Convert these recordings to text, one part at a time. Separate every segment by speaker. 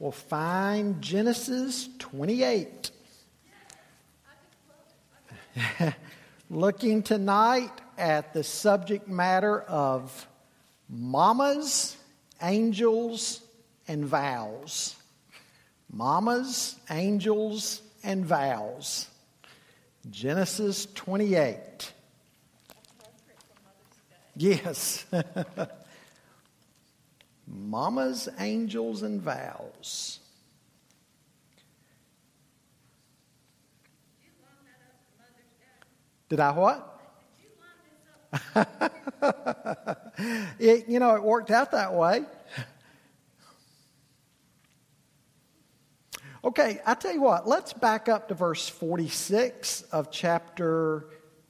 Speaker 1: We'll find Genesis 28. Looking tonight at the subject matter of mamas, angels, and vows. Mamas, angels, and vows. Genesis 28. Yes. Mamas, angels, and vows. Did I what? it, you know, it worked out that way. Okay, I tell you what, let's back up to verse 46 of chapter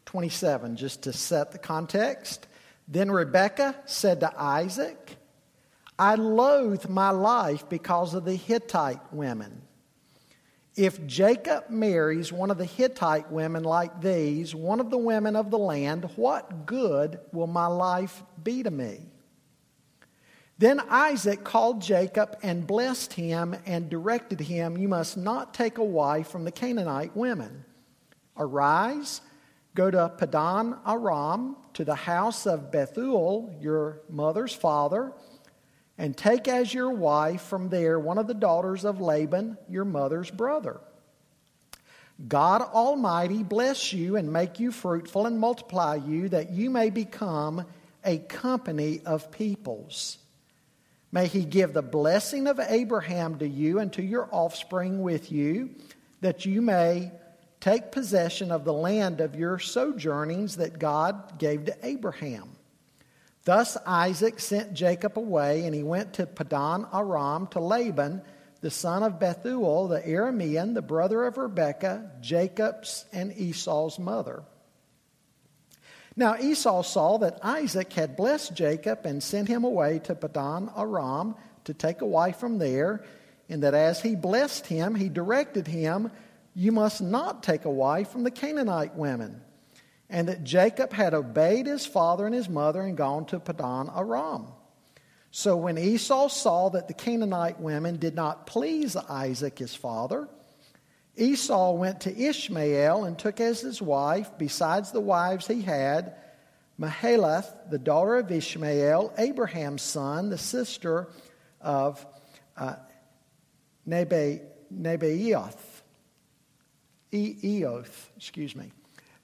Speaker 1: 27 just to set the context. Then Rebekah said to Isaac, I loathe my life because of the Hittite women. If Jacob marries one of the Hittite women like these, one of the women of the land, what good will my life be to me? Then Isaac called Jacob and blessed him and directed him, You must not take a wife from the Canaanite women. Arise, go to Padan Aram, to the house of Bethuel, your mother's father and take as your wife from there one of the daughters of Laban, your mother's brother. God Almighty bless you and make you fruitful and multiply you, that you may become a company of peoples. May he give the blessing of Abraham to you and to your offspring with you, that you may take possession of the land of your sojournings that God gave to Abraham. Thus Isaac sent Jacob away, and he went to Padan Aram to Laban, the son of Bethuel, the Aramean, the brother of Rebekah, Jacob's and Esau's mother. Now Esau saw that Isaac had blessed Jacob and sent him away to Padan Aram to take a wife from there, and that as he blessed him, he directed him, You must not take a wife from the Canaanite women and that Jacob had obeyed his father and his mother and gone to Padan Aram. So when Esau saw that the Canaanite women did not please Isaac his father, Esau went to Ishmael and took as his wife, besides the wives he had, Mahalath, the daughter of Ishmael, Abraham's son, the sister of uh, Nebaioth, Eoth, excuse me.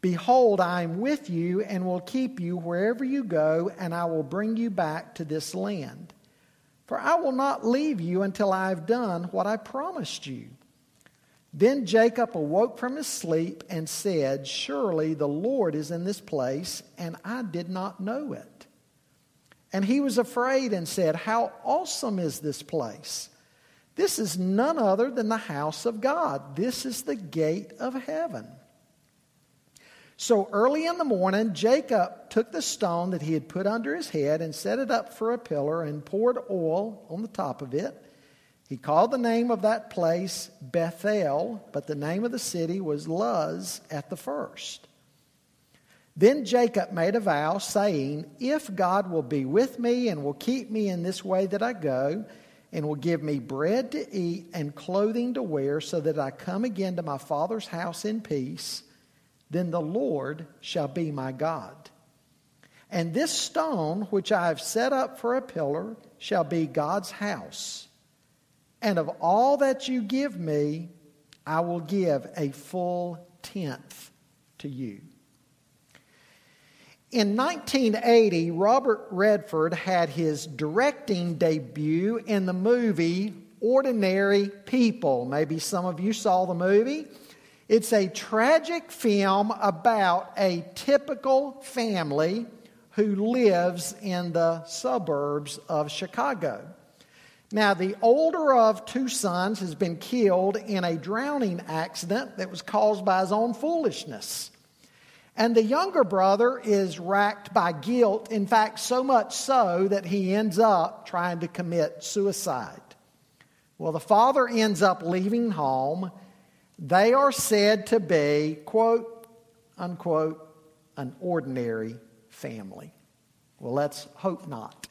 Speaker 1: Behold, I am with you and will keep you wherever you go, and I will bring you back to this land. For I will not leave you until I have done what I promised you. Then Jacob awoke from his sleep and said, Surely the Lord is in this place, and I did not know it. And he was afraid and said, How awesome is this place! This is none other than the house of God. This is the gate of heaven. So early in the morning, Jacob took the stone that he had put under his head and set it up for a pillar and poured oil on the top of it. He called the name of that place Bethel, but the name of the city was Luz at the first. Then Jacob made a vow, saying, If God will be with me and will keep me in this way that I go, and will give me bread to eat and clothing to wear, so that I come again to my father's house in peace, then the Lord shall be my God. And this stone which I have set up for a pillar shall be God's house. and of all that you give me, I will give a full tenth to you. In 1980, Robert Redford had his directing debut in the movie Ordinary People. Maybe some of you saw the movie. It's a tragic film about a typical family who lives in the suburbs of Chicago. Now, the older of two sons has been killed in a drowning accident that was caused by his own foolishness. And the younger brother is racked by guilt, in fact, so much so that he ends up trying to commit suicide. Well, the father ends up leaving home. They are said to be, quote, unquote, an ordinary family. Well, let's hope not.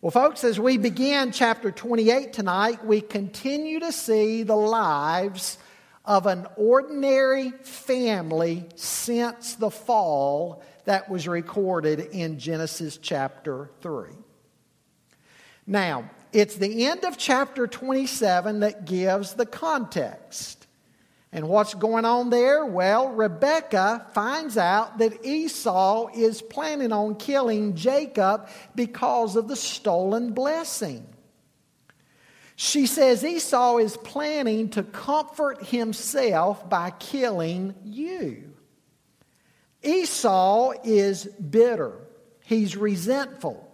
Speaker 1: Well, folks, as we begin chapter 28 tonight, we continue to see the lives of an ordinary family since the fall that was recorded in Genesis chapter 3. Now, it's the end of chapter 27 that gives the context. And what's going on there? Well, Rebecca finds out that Esau is planning on killing Jacob because of the stolen blessing. She says Esau is planning to comfort himself by killing you. Esau is bitter, he's resentful.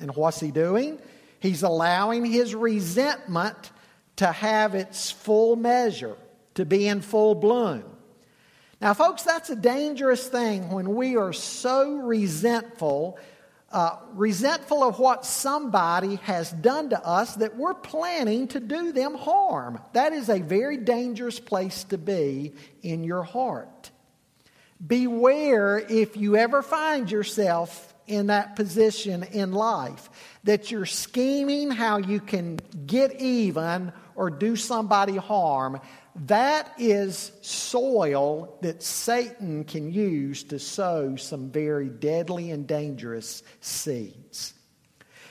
Speaker 1: And what's he doing? He's allowing his resentment to have its full measure to be in full bloom. Now, folks, that's a dangerous thing when we are so resentful, uh, resentful of what somebody has done to us that we're planning to do them harm. That is a very dangerous place to be in your heart. Beware if you ever find yourself in that position in life that you're scheming how you can get even or do somebody harm that is soil that Satan can use to sow some very deadly and dangerous seeds.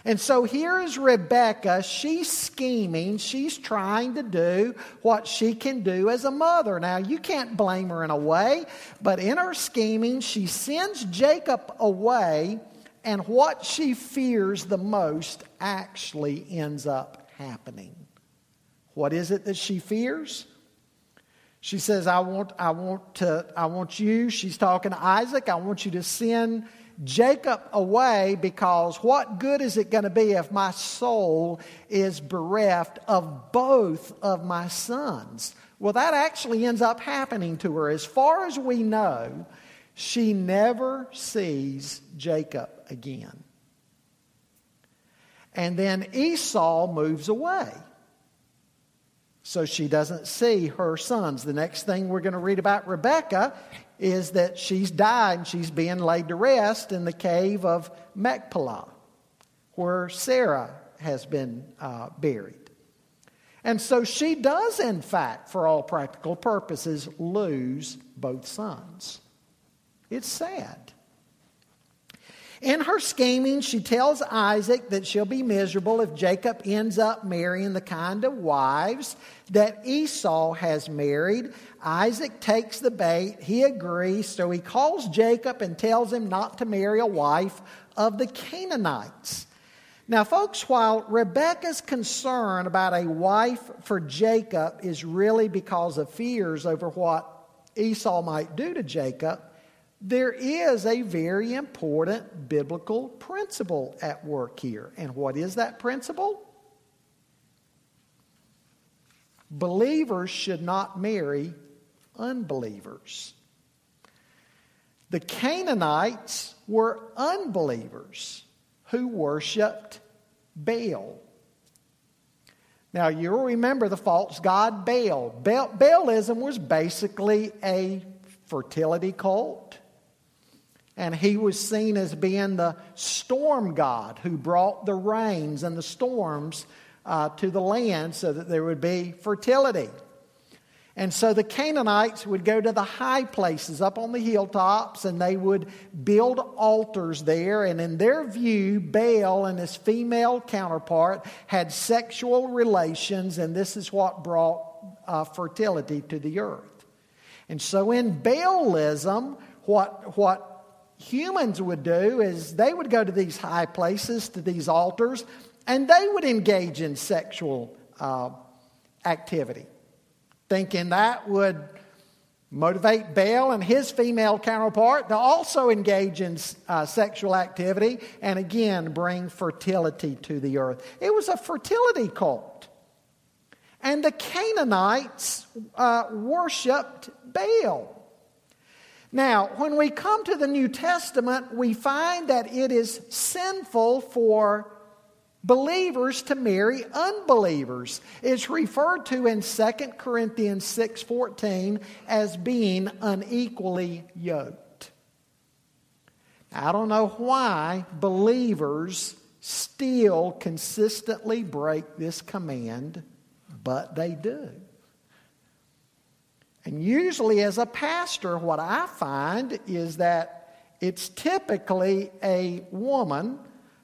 Speaker 1: And so here is Rebecca. She's scheming. She's trying to do what she can do as a mother. Now, you can't blame her in a way, but in her scheming, she sends Jacob away, and what she fears the most actually ends up happening. What is it that she fears? She says, I want, I want to, I want you, she's talking to Isaac, I want you to send Jacob away because what good is it going to be if my soul is bereft of both of my sons? Well, that actually ends up happening to her. As far as we know, she never sees Jacob again. And then Esau moves away so she doesn't see her sons. The next thing we're going to read about Rebecca is that she's died and she's being laid to rest in the cave of Machpelah, where Sarah has been uh, buried. And so she does, in fact, for all practical purposes, lose both sons. It's sad. In her scheming, she tells Isaac that she'll be miserable if Jacob ends up marrying the kind of wives that Esau has married. Isaac takes the bait. He agrees. So he calls Jacob and tells him not to marry a wife of the Canaanites. Now, folks, while Rebecca's concern about a wife for Jacob is really because of fears over what Esau might do to Jacob, there is a very important biblical principle at work here. And what is that principle? Believers should not marry unbelievers. The Canaanites were unbelievers who worshiped Baal. Now, you'll remember the false god Baal. Baal Baalism was basically a fertility cult. And he was seen as being the storm god who brought the rains and the storms uh, to the land so that there would be fertility. And so the Canaanites would go to the high places up on the hilltops and they would build altars there. And in their view, Baal and his female counterpart had sexual relations, and this is what brought uh, fertility to the earth. And so in Baalism, what, what humans would do is they would go to these high places, to these altars, and they would engage in sexual uh, activity thinking that would motivate Baal and his female counterpart to also engage in uh, sexual activity and again bring fertility to the earth. It was a fertility cult. And the Canaanites uh, worshiped Baal. Now, when we come to the New Testament, we find that it is sinful for believers to marry unbelievers. It's referred to in 2 Corinthians 6:14 as being unequally yoked. I don't know why believers still consistently break this command, but they do. And usually, as a pastor, what I find is that it's typically a woman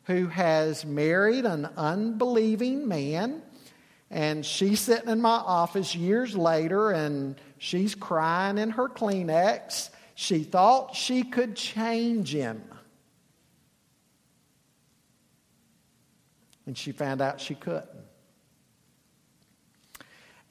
Speaker 1: who has married an unbelieving man. And she's sitting in my office years later and she's crying in her Kleenex. She thought she could change him. And she found out she couldn't.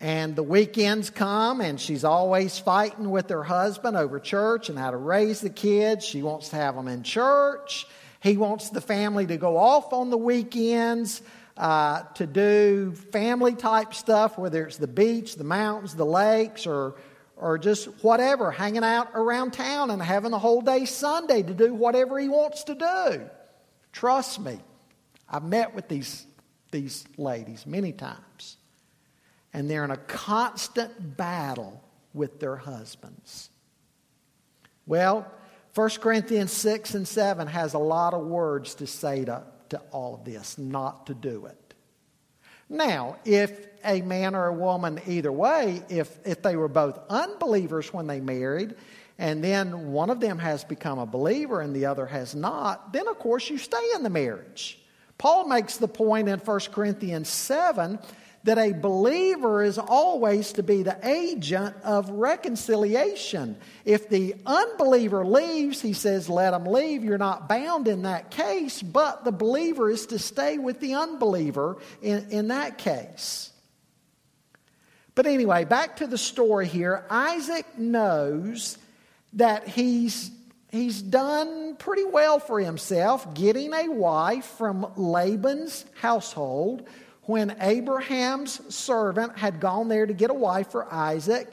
Speaker 1: And the weekends come, and she's always fighting with her husband over church and how to raise the kids. She wants to have them in church. He wants the family to go off on the weekends uh, to do family type stuff, whether it's the beach, the mountains, the lakes, or, or just whatever, hanging out around town and having a whole day Sunday to do whatever he wants to do. Trust me, I've met with these, these ladies many times, and they're in a constant battle with their husbands. Well, 1 Corinthians 6 and 7 has a lot of words to say to, to all of this, not to do it. Now, if a man or a woman, either way, if, if they were both unbelievers when they married, and then one of them has become a believer and the other has not, then of course you stay in the marriage. Paul makes the point in 1 Corinthians 7 that a believer is always to be the agent of reconciliation. If the unbeliever leaves, he says, let him leave. You're not bound in that case, but the believer is to stay with the unbeliever in, in that case. But anyway, back to the story here. Isaac knows that he's he's done pretty well for himself getting a wife from Laban's household when Abraham's servant had gone there to get a wife for Isaac.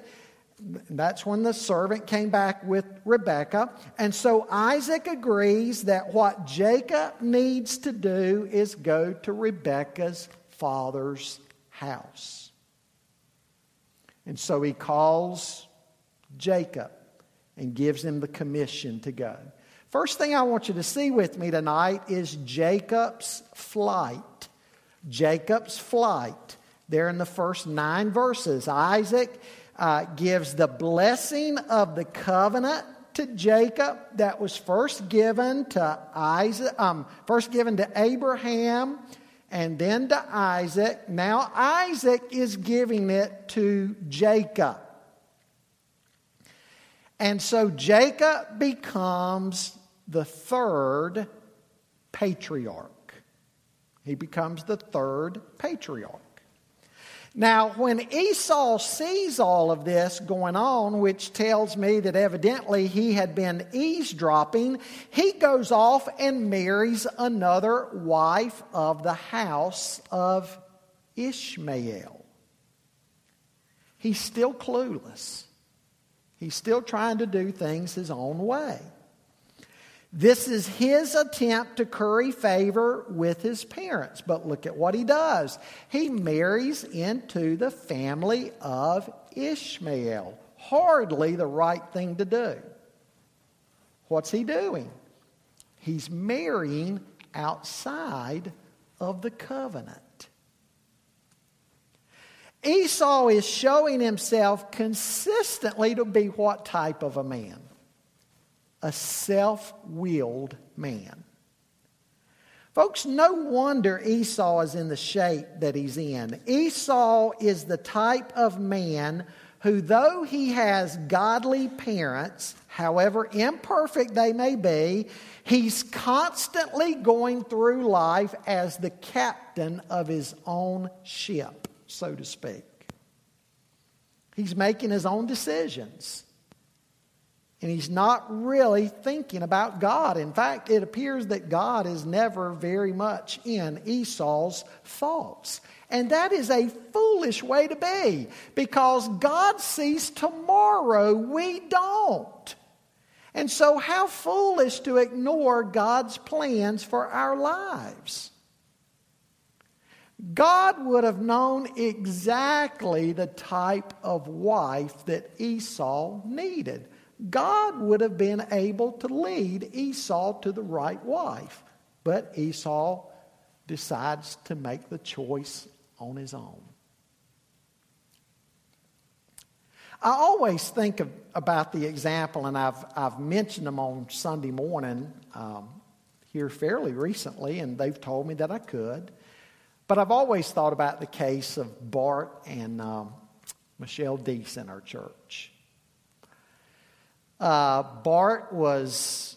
Speaker 1: That's when the servant came back with Rebekah. And so Isaac agrees that what Jacob needs to do is go to Rebekah's father's house. And so he calls Jacob and gives him the commission to go. First thing I want you to see with me tonight is Jacob's flight. Jacob's flight. There in the first nine verses, Isaac uh, gives the blessing of the covenant to Jacob that was first given to Isaac, um, first given to Abraham, and then to Isaac. Now Isaac is giving it to Jacob. And so Jacob becomes the third patriarch. He becomes the third patriarch. Now, when Esau sees all of this going on, which tells me that evidently he had been eavesdropping, he goes off and marries another wife of the house of Ishmael. He's still clueless. He's still trying to do things his own way. This is his attempt to curry favor with his parents. But look at what he does. He marries into the family of Ishmael. Hardly the right thing to do. What's he doing? He's marrying outside of the covenant. Esau is showing himself consistently to be what type of a man? A self willed man. Folks, no wonder Esau is in the shape that he's in. Esau is the type of man who, though he has godly parents, however imperfect they may be, he's constantly going through life as the captain of his own ship, so to speak. He's making his own decisions. And he's not really thinking about God. In fact, it appears that God is never very much in Esau's thoughts. And that is a foolish way to be because God sees tomorrow, we don't. And so, how foolish to ignore God's plans for our lives. God would have known exactly the type of wife that Esau needed. God would have been able to lead Esau to the right wife. But Esau decides to make the choice on his own. I always think of, about the example, and I've, I've mentioned them on Sunday morning um, here fairly recently, and they've told me that I could. But I've always thought about the case of Bart and um, Michelle Deese in our church. Uh, Bart was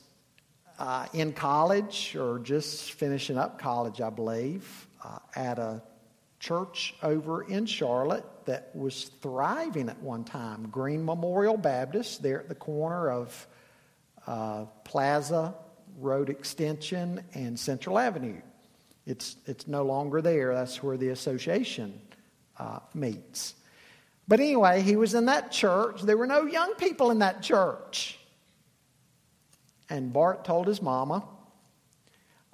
Speaker 1: uh, in college or just finishing up college, I believe, uh, at a church over in Charlotte that was thriving at one time Green Memorial Baptist, there at the corner of uh, Plaza Road Extension and Central Avenue. It's, it's no longer there. That's where the association uh, meets. But anyway, he was in that church. There were no young people in that church. And Bart told his mama,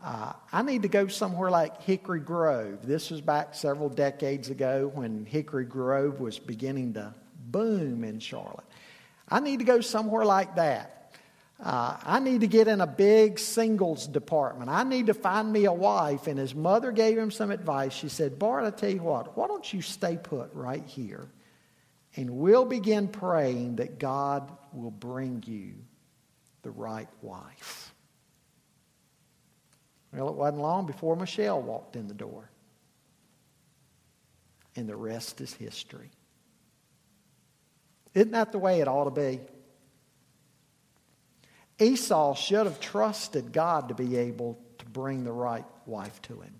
Speaker 1: uh, I need to go somewhere like Hickory Grove. This was back several decades ago when Hickory Grove was beginning to boom in Charlotte. I need to go somewhere like that. Uh, I need to get in a big singles department. I need to find me a wife. And his mother gave him some advice. She said, Bart, I tell you what, why don't you stay put right here? And we'll begin praying that God will bring you the right wife. Well, it wasn't long before Michelle walked in the door. And the rest is history. Isn't that the way it ought to be? Esau should have trusted God to be able to bring the right wife to him.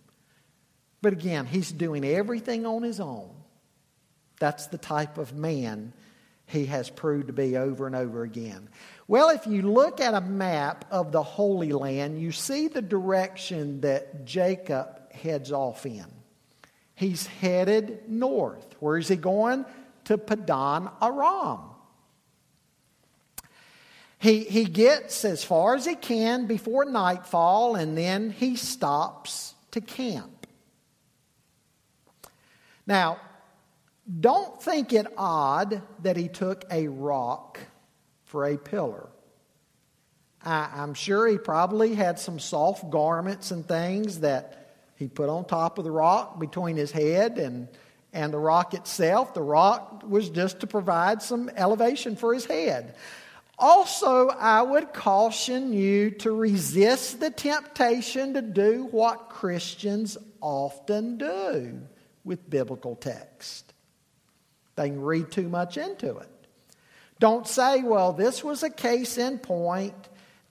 Speaker 1: But again, he's doing everything on his own. That's the type of man he has proved to be over and over again. Well, if you look at a map of the Holy Land, you see the direction that Jacob heads off in. He's headed north. Where is he going? To Padan Aram. He, he gets as far as he can before nightfall, and then he stops to camp. Now, don't think it odd that he took a rock for a pillar. I, I'm sure he probably had some soft garments and things that he put on top of the rock between his head and, and the rock itself. The rock was just to provide some elevation for his head. Also, I would caution you to resist the temptation to do what Christians often do with biblical text. They can read too much into it. Don't say, well, this was a case in point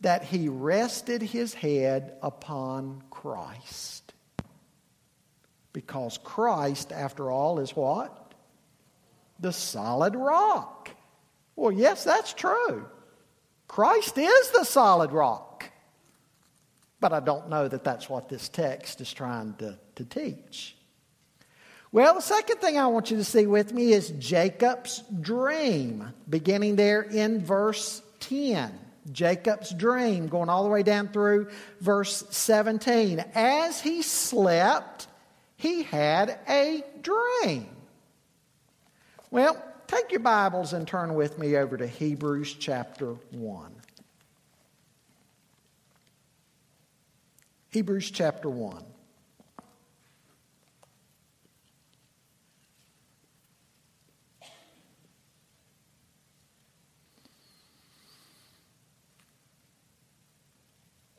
Speaker 1: that he rested his head upon Christ. Because Christ, after all, is what? The solid rock. Well, yes, that's true. Christ is the solid rock. But I don't know that that's what this text is trying to, to teach. Well, the second thing I want you to see with me is Jacob's dream, beginning there in verse 10. Jacob's dream, going all the way down through verse 17. As he slept, he had a dream. Well, take your Bibles and turn with me over to Hebrews chapter 1. Hebrews chapter 1.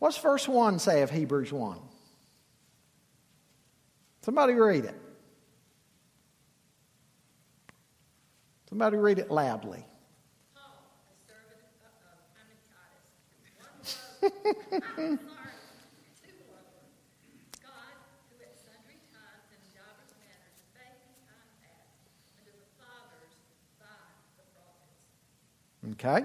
Speaker 1: What's verse 1 say of Hebrews 1? Somebody read it. Somebody read it loudly. Okay.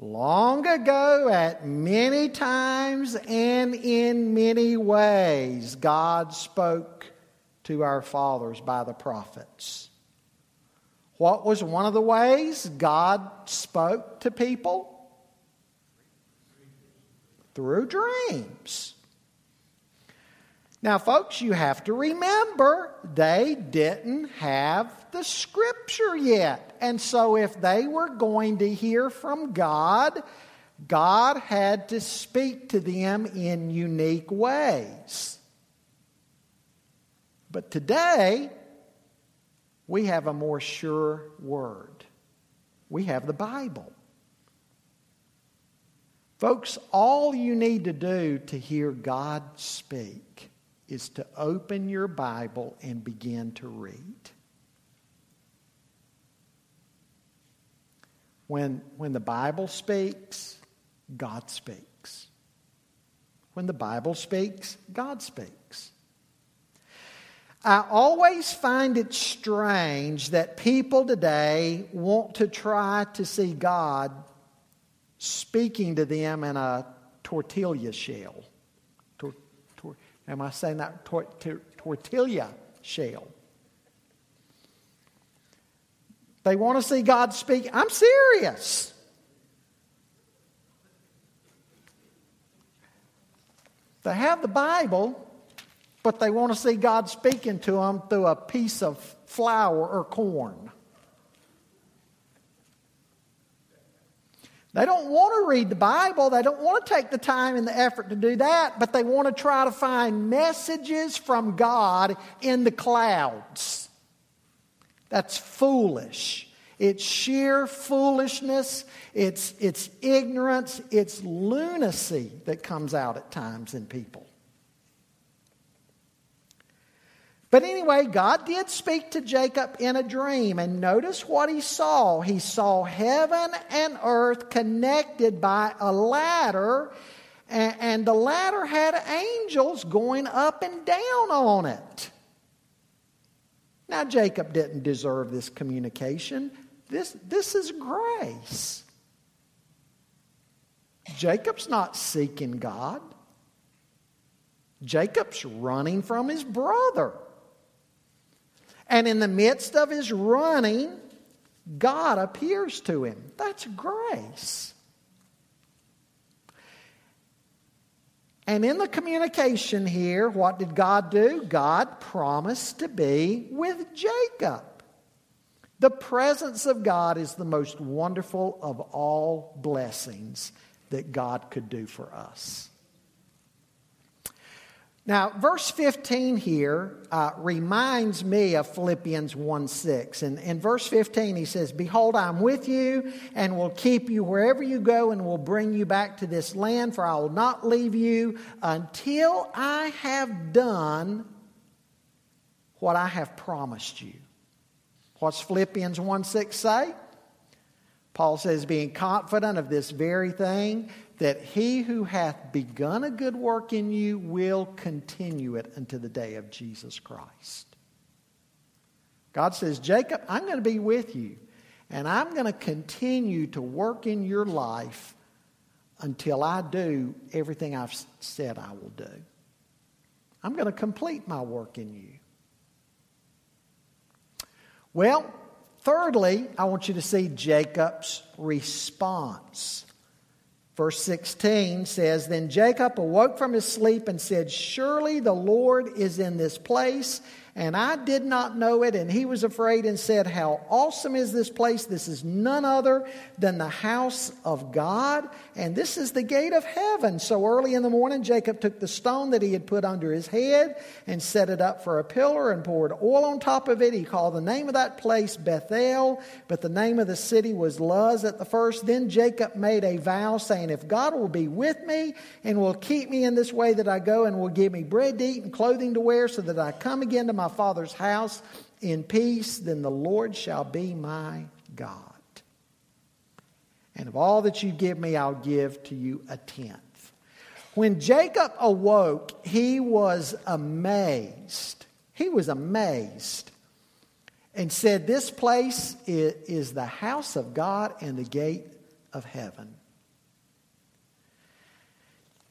Speaker 1: Long ago, at many times and in many ways, God spoke to our fathers by the prophets. What was one of the ways God spoke to people? Through dreams. Now, folks, you have to remember they didn't have the scripture yet. And so, if they were going to hear from God, God had to speak to them in unique ways. But today, we have a more sure word. We have the Bible. Folks, all you need to do to hear God speak is to open your Bible and begin to read. When, when the Bible speaks, God speaks. When the Bible speaks, God speaks. I always find it strange that people today want to try to see God speaking to them in a tortilla shell. Am I saying that? Tor- tor- tortilla shell. They want to see God speak. I'm serious. They have the Bible, but they want to see God speaking to them through a piece of flour or corn. They don't want to read the Bible. They don't want to take the time and the effort to do that, but they want to try to find messages from God in the clouds. That's foolish. It's sheer foolishness. It's, it's ignorance. It's lunacy that comes out at times in people. But anyway, God did speak to Jacob in a dream, and notice what he saw. He saw heaven and earth connected by a ladder, and, the ladder had angels going up and down on it. Now, Jacob didn't deserve this communication. This, this is grace. Jacob's not seeking God. Jacob's running from his brother. And in the midst of his running, God appears to him. That's grace. And in the communication here, what did God do? God promised to be with Jacob. The presence of God is the most wonderful of all blessings that God could do for us. Now, verse 15 here uh, reminds me of Philippians 1 6. And in verse 15, he says, Behold, I'm with you and will keep you wherever you go and will bring you back to this land, for I will not leave you until I have done what I have promised you. What's Philippians 1 6 say? Paul says, being confident of this very thing, that he who hath begun a good work in you will continue it unto the day of Jesus Christ. God says, Jacob, I'm going to be with you, and I'm going to continue to work in your life until I do everything I've said I will do. I'm going to complete my work in you. Well, thirdly, I want you to see Jacob's response. Verse 16 says Then Jacob awoke from his sleep and said, Surely the Lord is in this place, and I did not know it. And he was afraid and said, How awesome is this place! This is none other than the house of God, and this is the gate of heaven. So early in the morning, Jacob took the stone that he had put under his head and set it up for a pillar and poured oil on top of it. He called the name of that place Bethel, but the name of the city was Luz at the first. Then Jacob made a vow, saying, If God will be with me and will keep me in this way that I go, and will give me bread to eat and clothing to wear, so that I come again to my my father's house in peace, then the Lord shall be my God. And of all that you give me, I'll give to you a tenth. When Jacob awoke, he was amazed. He was amazed and said, This place is the house of God and the gate of heaven.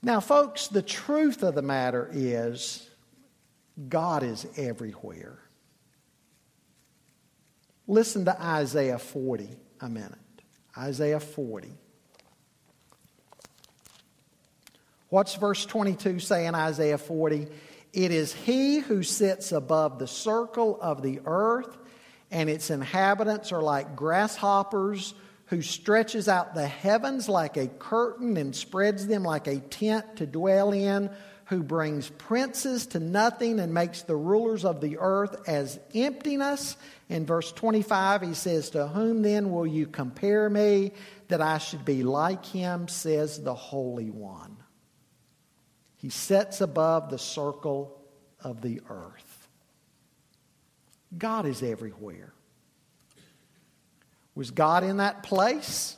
Speaker 1: Now, folks, the truth of the matter is God is everywhere. Listen to Isaiah 40 a minute. Isaiah 40. What's verse 22 say in Isaiah 40? It is he who sits above the circle of the earth, and its inhabitants are like grasshoppers, who stretches out the heavens like a curtain and spreads them like a tent to dwell in who brings princes to nothing and makes the rulers of the earth as emptiness. In verse 25, he says, To whom then will you compare me that I should be like him, says the Holy One. He sets above the circle of the earth. God is everywhere. Was God in that place?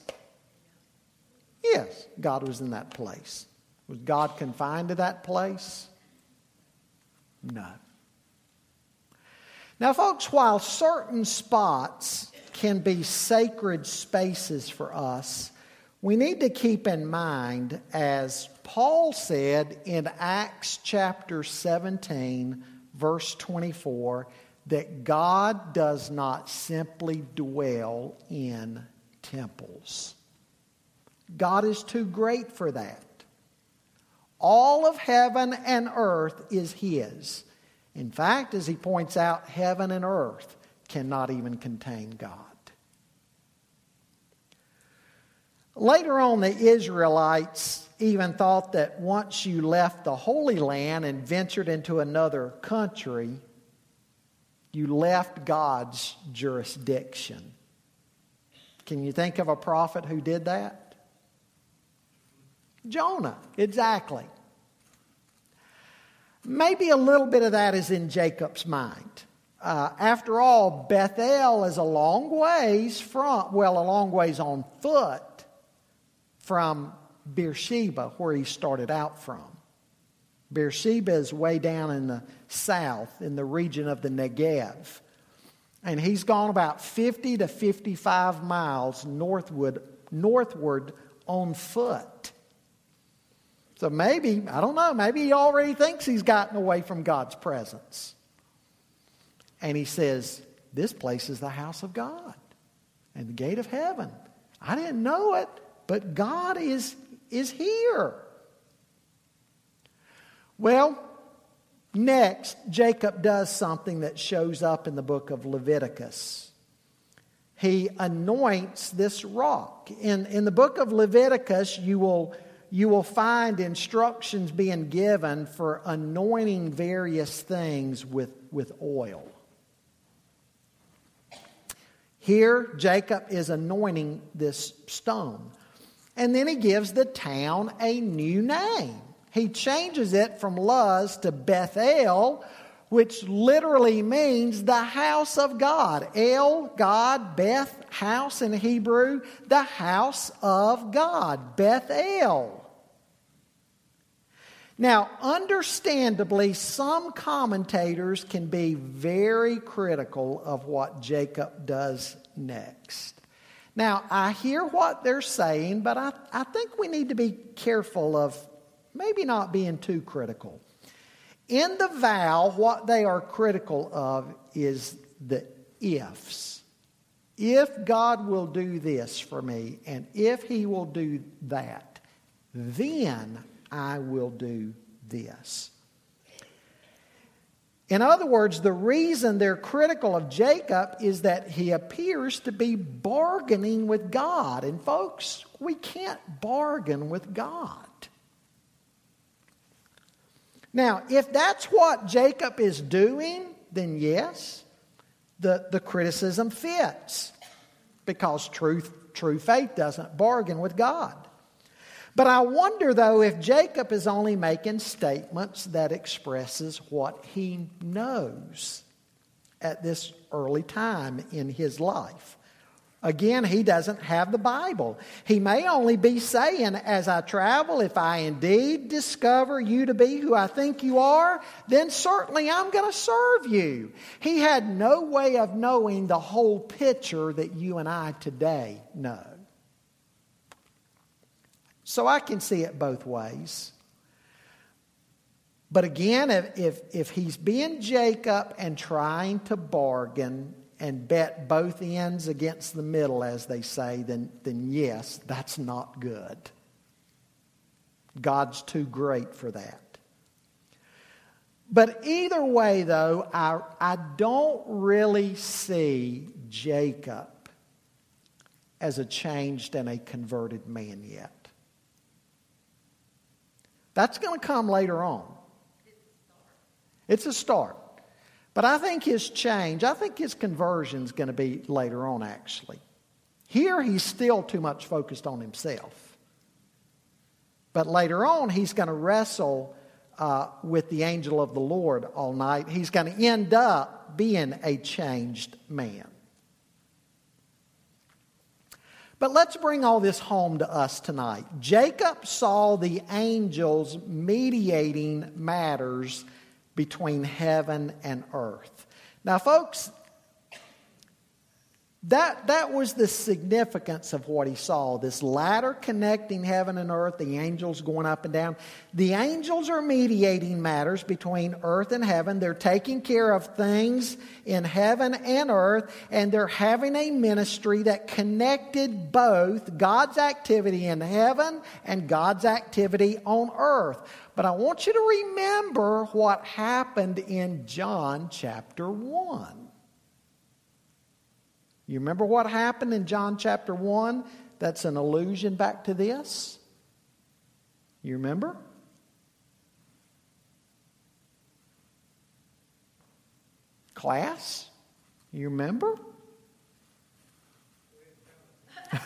Speaker 1: Yes, God was in that place. Was God confined to that place? No. Now, folks, while certain spots can be sacred spaces for us, we need to keep in mind, as Paul said in Acts chapter 17, verse 24, that God does not simply dwell in temples. God is too great for that. All of heaven and earth is His. In fact, as he points out, heaven and earth cannot even contain God. Later on, the Israelites even thought that once you left the Holy Land and ventured into another country, you left God's jurisdiction. Can you think of a prophet who did that? Jonah, exactly. Maybe a little bit of that is in Jacob's mind. Uh, after all, Bethel is a long ways from, well, a long ways on foot from Beersheba, where he started out from. Beersheba is way down in the south, in the region of the Negev. And he's gone about 50 to 55 miles northward, northward on foot. So maybe, I don't know, maybe he already thinks he's gotten away from God's presence. And he says, This place is the house of God and the gate of heaven. I didn't know it, but God is, is here. Well, next, Jacob does something that shows up in the book of Leviticus. He anoints this rock. In, in the book of Leviticus, you will you will find instructions being given for anointing various things with, with oil. Here, Jacob is anointing this stone. And then he gives the town a new name. He changes it from Luz to Bethel, which literally means the house of God. El, God, Beth, house in Hebrew, the house of God, Bethel. Now, understandably, some commentators can be very critical of what Jacob does next. Now, I hear what they're saying, but I, I think we need to be careful of maybe not being too critical. In the vow, what they are critical of is the ifs. If God will do this for me, and if He will do that, then I will do this. In other words, the reason they're critical of Jacob is that he appears to be bargaining with God. And folks, we can't bargain with God. Now, if that's what Jacob is doing, then yes, the, the criticism fits because truth, true faith doesn't bargain with God. But I wonder, though, if Jacob is only making statements that expresses what he knows at this early time in his life. Again, he doesn't have the Bible. He may only be saying, as I travel, if I indeed discover you to be who I think you are, then certainly I'm going to serve you. He had no way of knowing the whole picture that you and I today know. So I can see it both ways. But again, if, if, if he's being Jacob and trying to bargain and bet both ends against the middle, as they say, then, then yes, that's not good. God's too great for that. But either way, though, I, I don't really see Jacob as a changed and a converted man yet. That's going to come later on. It's a start. But I think his change, I think his conversion is going to be later on, actually. Here, he's still too much focused on himself. But later on, he's going to wrestle uh, with the angel of the Lord all night. He's going to end up being a changed man. But let's bring all this home to us tonight. Jacob saw the angels mediating matters between heaven and earth. Now, folks, that, that was the significance of what he saw this ladder connecting heaven and earth, the angels going up and down. The angels are mediating matters between earth and heaven. They're taking care of things in heaven and earth, and they're having a ministry that connected both God's activity in heaven and God's activity on earth. But I want you to remember what happened in John chapter 1. You remember what happened in John chapter 1? That's an allusion back to this. You remember? Class? You remember?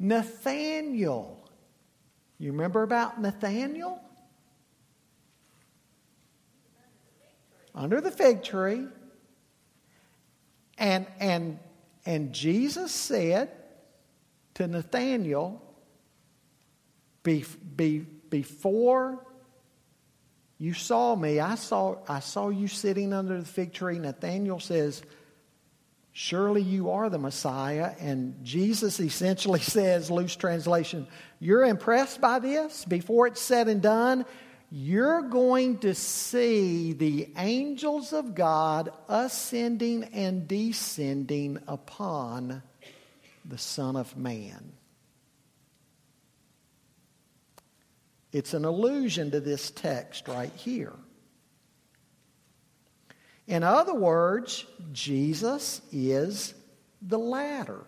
Speaker 1: Nathanael. You remember about Nathanael? Under the fig tree. And, and, and Jesus said to Nathanael, be, be, before you saw me, I saw, I saw you sitting under the fig tree. Nathanael says, Surely you are the Messiah. And Jesus essentially says, loose translation, You're impressed by this? Before it's said and done, you're going to see the angels of God ascending and descending upon the Son of Man. It's an allusion to this text right here. In other words, Jesus is the ladder.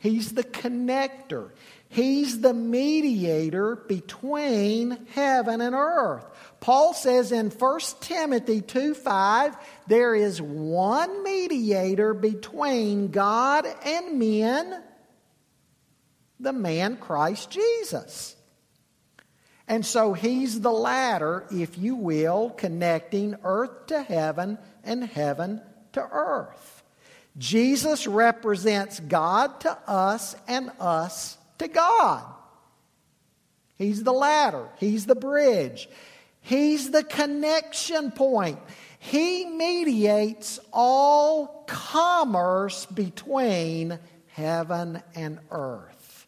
Speaker 1: He's the connector. He's the mediator between heaven and earth. Paul says in 1 Timothy 2 5, there is one mediator between God and men, the man Christ Jesus. And so he's the ladder, if you will, connecting earth to heaven and heaven to earth. Jesus represents God to us and us to God. He's the ladder, He's the bridge, He's the connection point. He mediates all commerce between heaven and earth.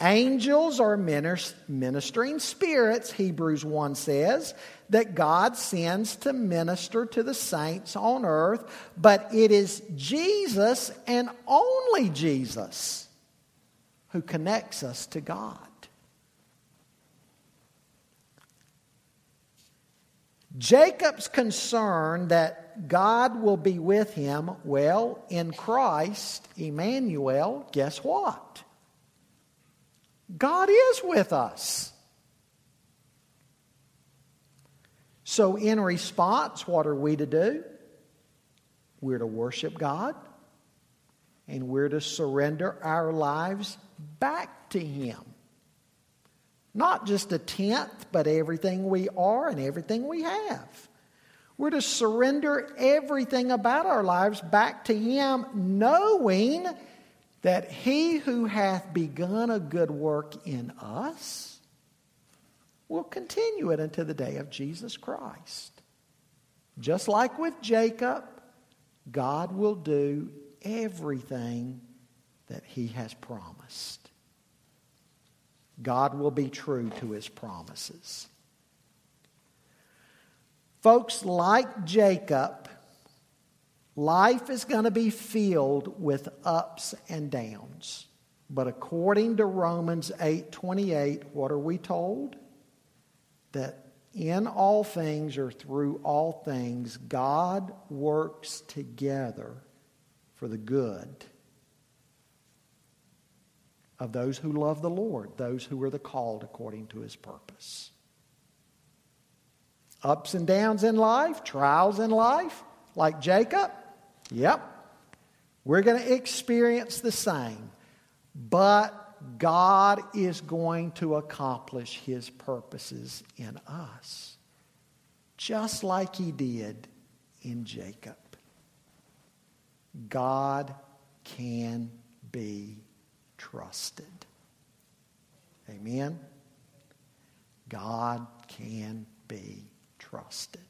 Speaker 1: Angels are ministering spirits, Hebrews 1 says, that God sends to minister to the saints on earth, but it is Jesus and only Jesus who connects us to God. Jacob's concern that God will be with him, well, in Christ, Emmanuel, guess what? God is with us. So, in response, what are we to do? We're to worship God and we're to surrender our lives back to Him. Not just a tenth, but everything we are and everything we have. We're to surrender everything about our lives back to Him, knowing that He who hath begun a good work in us will continue it until the day of Jesus Christ. Just like with Jacob, God will do everything that He has promised. God will be true to his promises. Folks, like Jacob, life is going to be filled with ups and downs. But according to Romans 8:28, what are we told? That in all things or through all things, God works together for the good of those who love the Lord, those who are the called according to his purpose. Ups and downs in life, trials in life, like Jacob, yep, we're going to experience the same. But God is going to accomplish his purposes in us, just like he did in Jacob. God can be trusted. Amen? God can be trusted.